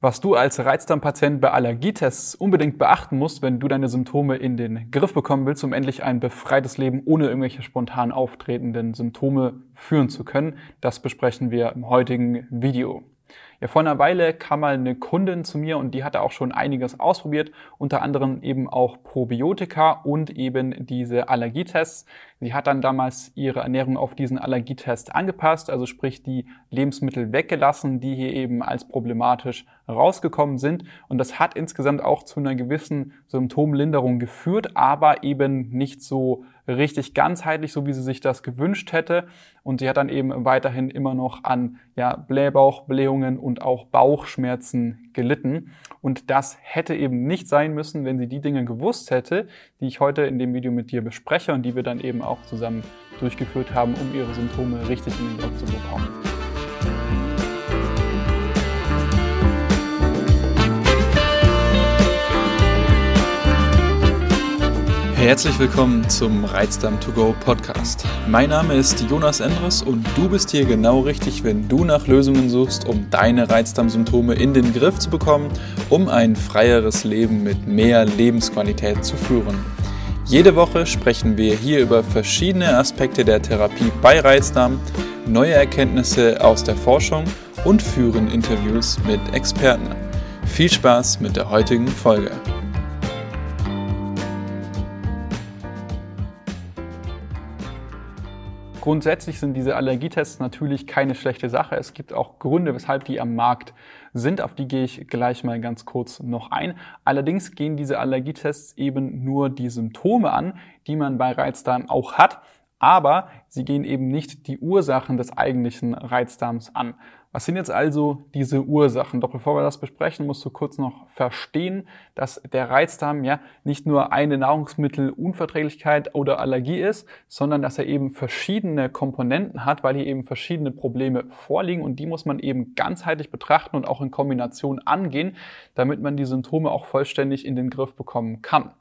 Was du als Reizdarmpatient bei Allergietests unbedingt beachten musst, wenn du deine Symptome in den Griff bekommen willst, um endlich ein befreites Leben ohne irgendwelche spontan auftretenden Symptome führen zu können, das besprechen wir im heutigen Video. Ja, vor einer Weile kam mal eine Kundin zu mir und die hatte auch schon einiges ausprobiert, unter anderem eben auch Probiotika und eben diese Allergietests. Sie hat dann damals ihre Ernährung auf diesen Allergietest angepasst, also sprich die Lebensmittel weggelassen, die hier eben als problematisch rausgekommen sind. Und das hat insgesamt auch zu einer gewissen Symptomlinderung geführt, aber eben nicht so richtig ganzheitlich, so wie sie sich das gewünscht hätte. Und sie hat dann eben weiterhin immer noch an ja, Blähbauchblähungen und auch Bauchschmerzen gelitten. Und das hätte eben nicht sein müssen, wenn sie die Dinge gewusst hätte, die ich heute in dem Video mit dir bespreche und die wir dann eben auch zusammen durchgeführt haben, um ihre Symptome richtig in den Griff zu bekommen. Herzlich willkommen zum Reizdarm to go Podcast. Mein Name ist Jonas Endres und du bist hier genau richtig, wenn du nach Lösungen suchst, um deine Reizdarmsymptome in den Griff zu bekommen, um ein freieres Leben mit mehr Lebensqualität zu führen. Jede Woche sprechen wir hier über verschiedene Aspekte der Therapie bei Reizdarm, neue Erkenntnisse aus der Forschung und führen Interviews mit Experten. Viel Spaß mit der heutigen Folge. Grundsätzlich sind diese Allergietests natürlich keine schlechte Sache. Es gibt auch Gründe, weshalb die am Markt sind. Auf die gehe ich gleich mal ganz kurz noch ein. Allerdings gehen diese Allergietests eben nur die Symptome an, die man bei Reizdarm auch hat. Aber sie gehen eben nicht die Ursachen des eigentlichen Reizdarms an. Was sind jetzt also diese Ursachen? Doch bevor wir das besprechen, musst du kurz noch verstehen, dass der Reizdarm ja nicht nur eine Nahrungsmittelunverträglichkeit oder Allergie ist, sondern dass er eben verschiedene Komponenten hat, weil hier eben verschiedene Probleme vorliegen und die muss man eben ganzheitlich betrachten und auch in Kombination angehen, damit man die Symptome auch vollständig in den Griff bekommen kann.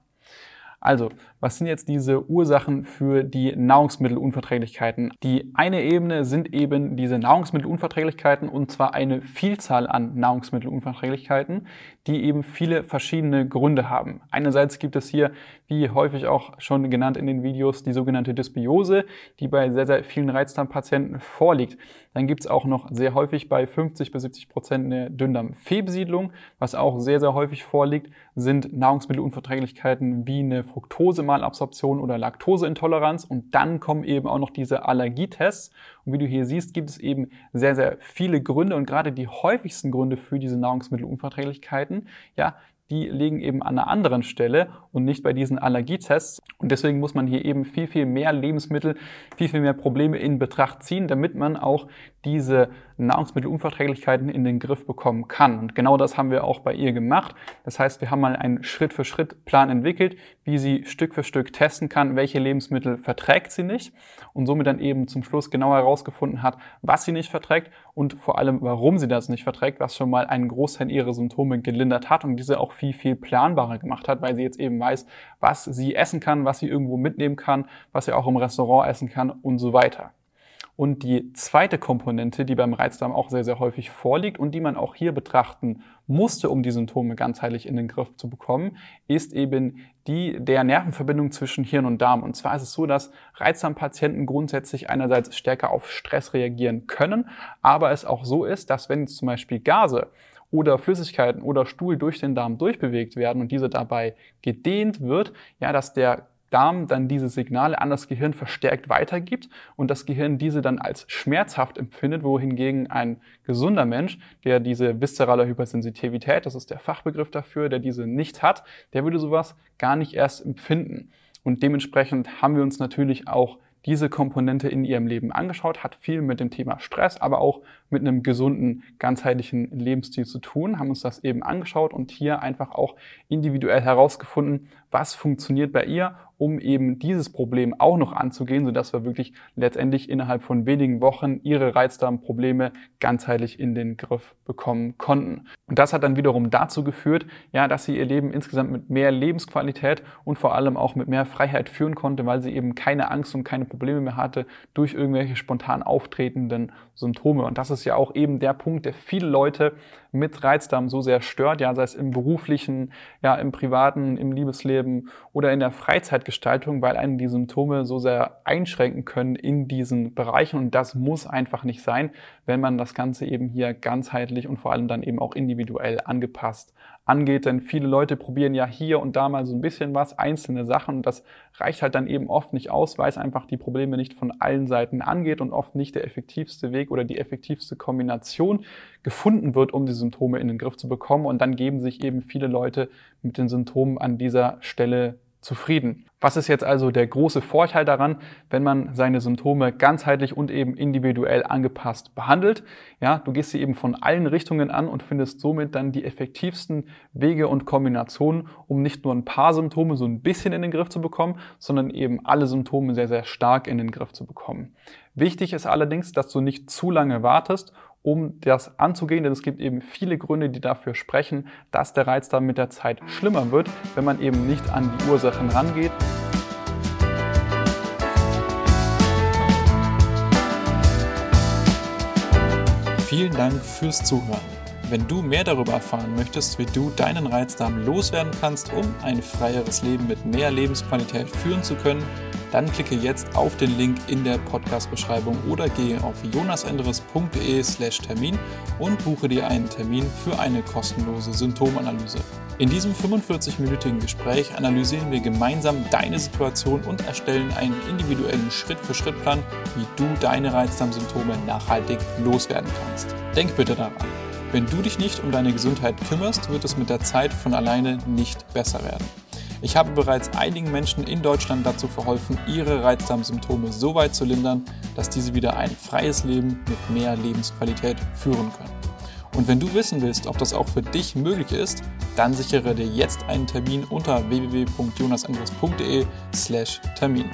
Also, was sind jetzt diese Ursachen für die Nahrungsmittelunverträglichkeiten? Die eine Ebene sind eben diese Nahrungsmittelunverträglichkeiten und zwar eine Vielzahl an Nahrungsmittelunverträglichkeiten, die eben viele verschiedene Gründe haben. Einerseits gibt es hier, wie häufig auch schon genannt in den Videos, die sogenannte Dysbiose, die bei sehr, sehr vielen Reizdarmpatienten vorliegt. Dann gibt es auch noch sehr häufig bei 50 bis 70 Prozent eine Dünndarmfehlbesiedlung. Was auch sehr, sehr häufig vorliegt, sind Nahrungsmittelunverträglichkeiten wie eine Fructose-Malabsorption oder Laktoseintoleranz und dann kommen eben auch noch diese Allergietests. Und wie du hier siehst, gibt es eben sehr, sehr viele Gründe und gerade die häufigsten Gründe für diese Nahrungsmittelunverträglichkeiten, ja, die liegen eben an einer anderen Stelle und nicht bei diesen Allergietests. Und deswegen muss man hier eben viel, viel mehr Lebensmittel, viel, viel mehr Probleme in Betracht ziehen, damit man auch diese Nahrungsmittelunverträglichkeiten in den Griff bekommen kann. Und genau das haben wir auch bei ihr gemacht. Das heißt, wir haben mal einen Schritt-für-Schritt-Plan entwickelt, wie sie Stück für Stück testen kann, welche Lebensmittel verträgt sie nicht und somit dann eben zum Schluss genau herausgefunden hat, was sie nicht verträgt und vor allem, warum sie das nicht verträgt, was schon mal einen Großteil ihrer Symptome gelindert hat und diese auch viel, viel planbarer gemacht hat, weil sie jetzt eben weiß, was sie essen kann, was sie irgendwo mitnehmen kann, was sie auch im Restaurant essen kann und so weiter. Und die zweite Komponente, die beim Reizdarm auch sehr, sehr häufig vorliegt und die man auch hier betrachten musste, um die Symptome ganzheitlich in den Griff zu bekommen, ist eben die der Nervenverbindung zwischen Hirn und Darm. Und zwar ist es so, dass Reizdarmpatienten grundsätzlich einerseits stärker auf Stress reagieren können, aber es auch so ist, dass wenn zum Beispiel Gase oder Flüssigkeiten oder Stuhl durch den Darm durchbewegt werden und diese dabei gedehnt wird, ja, dass der Darm dann diese Signale an das Gehirn verstärkt weitergibt und das Gehirn diese dann als schmerzhaft empfindet, wohingegen ein gesunder Mensch, der diese viszerale Hypersensitivität, das ist der Fachbegriff dafür, der diese nicht hat, der würde sowas gar nicht erst empfinden. Und dementsprechend haben wir uns natürlich auch diese Komponente in ihrem Leben angeschaut, hat viel mit dem Thema Stress, aber auch mit einem gesunden, ganzheitlichen Lebensstil zu tun, haben uns das eben angeschaut und hier einfach auch individuell herausgefunden, was funktioniert bei ihr um eben dieses Problem auch noch anzugehen, sodass wir wirklich letztendlich innerhalb von wenigen Wochen ihre Reizdarmprobleme ganzheitlich in den Griff bekommen konnten. Und das hat dann wiederum dazu geführt, ja, dass sie ihr Leben insgesamt mit mehr Lebensqualität und vor allem auch mit mehr Freiheit führen konnte, weil sie eben keine Angst und keine Probleme mehr hatte durch irgendwelche spontan auftretenden Symptome. Und das ist ja auch eben der Punkt, der viele Leute mit Reizdarm so sehr stört, ja, sei es im beruflichen, ja, im privaten, im Liebesleben oder in der Freizeitgestaltung, weil einen die Symptome so sehr einschränken können in diesen Bereichen. Und das muss einfach nicht sein, wenn man das Ganze eben hier ganzheitlich und vor allem dann eben auch individuell angepasst angeht. Denn viele Leute probieren ja hier und da mal so ein bisschen was, einzelne Sachen. Und das reicht halt dann eben oft nicht aus, weil es einfach die Probleme nicht von allen Seiten angeht und oft nicht der effektivste Weg oder die effektivste Kombination gefunden wird, um die Symptome in den Griff zu bekommen. Und dann geben sich eben viele Leute mit den Symptomen an dieser Stelle zufrieden. Was ist jetzt also der große Vorteil daran, wenn man seine Symptome ganzheitlich und eben individuell angepasst behandelt? Ja, du gehst sie eben von allen Richtungen an und findest somit dann die effektivsten Wege und Kombinationen, um nicht nur ein paar Symptome so ein bisschen in den Griff zu bekommen, sondern eben alle Symptome sehr, sehr stark in den Griff zu bekommen. Wichtig ist allerdings, dass du nicht zu lange wartest um das anzugehen, denn es gibt eben viele Gründe, die dafür sprechen, dass der Reizdarm mit der Zeit schlimmer wird, wenn man eben nicht an die Ursachen rangeht. Vielen Dank fürs Zuhören. Wenn du mehr darüber erfahren möchtest, wie du deinen Reizdarm loswerden kannst, um ein freieres Leben mit mehr Lebensqualität führen zu können, dann klicke jetzt auf den Link in der Podcast-Beschreibung oder gehe auf jonasendres.de/slash Termin und buche dir einen Termin für eine kostenlose Symptomanalyse. In diesem 45-minütigen Gespräch analysieren wir gemeinsam deine Situation und erstellen einen individuellen Schritt-für-Schritt-Plan, wie du deine Reizdarmsymptome nachhaltig loswerden kannst. Denk bitte daran. Wenn du dich nicht um deine Gesundheit kümmerst, wird es mit der Zeit von alleine nicht besser werden. Ich habe bereits einigen Menschen in Deutschland dazu verholfen, ihre Reizdarmsymptome so weit zu lindern, dass diese wieder ein freies Leben mit mehr Lebensqualität führen können. Und wenn du wissen willst, ob das auch für dich möglich ist, dann sichere dir jetzt einen Termin unter www.jonasandres.de/termin.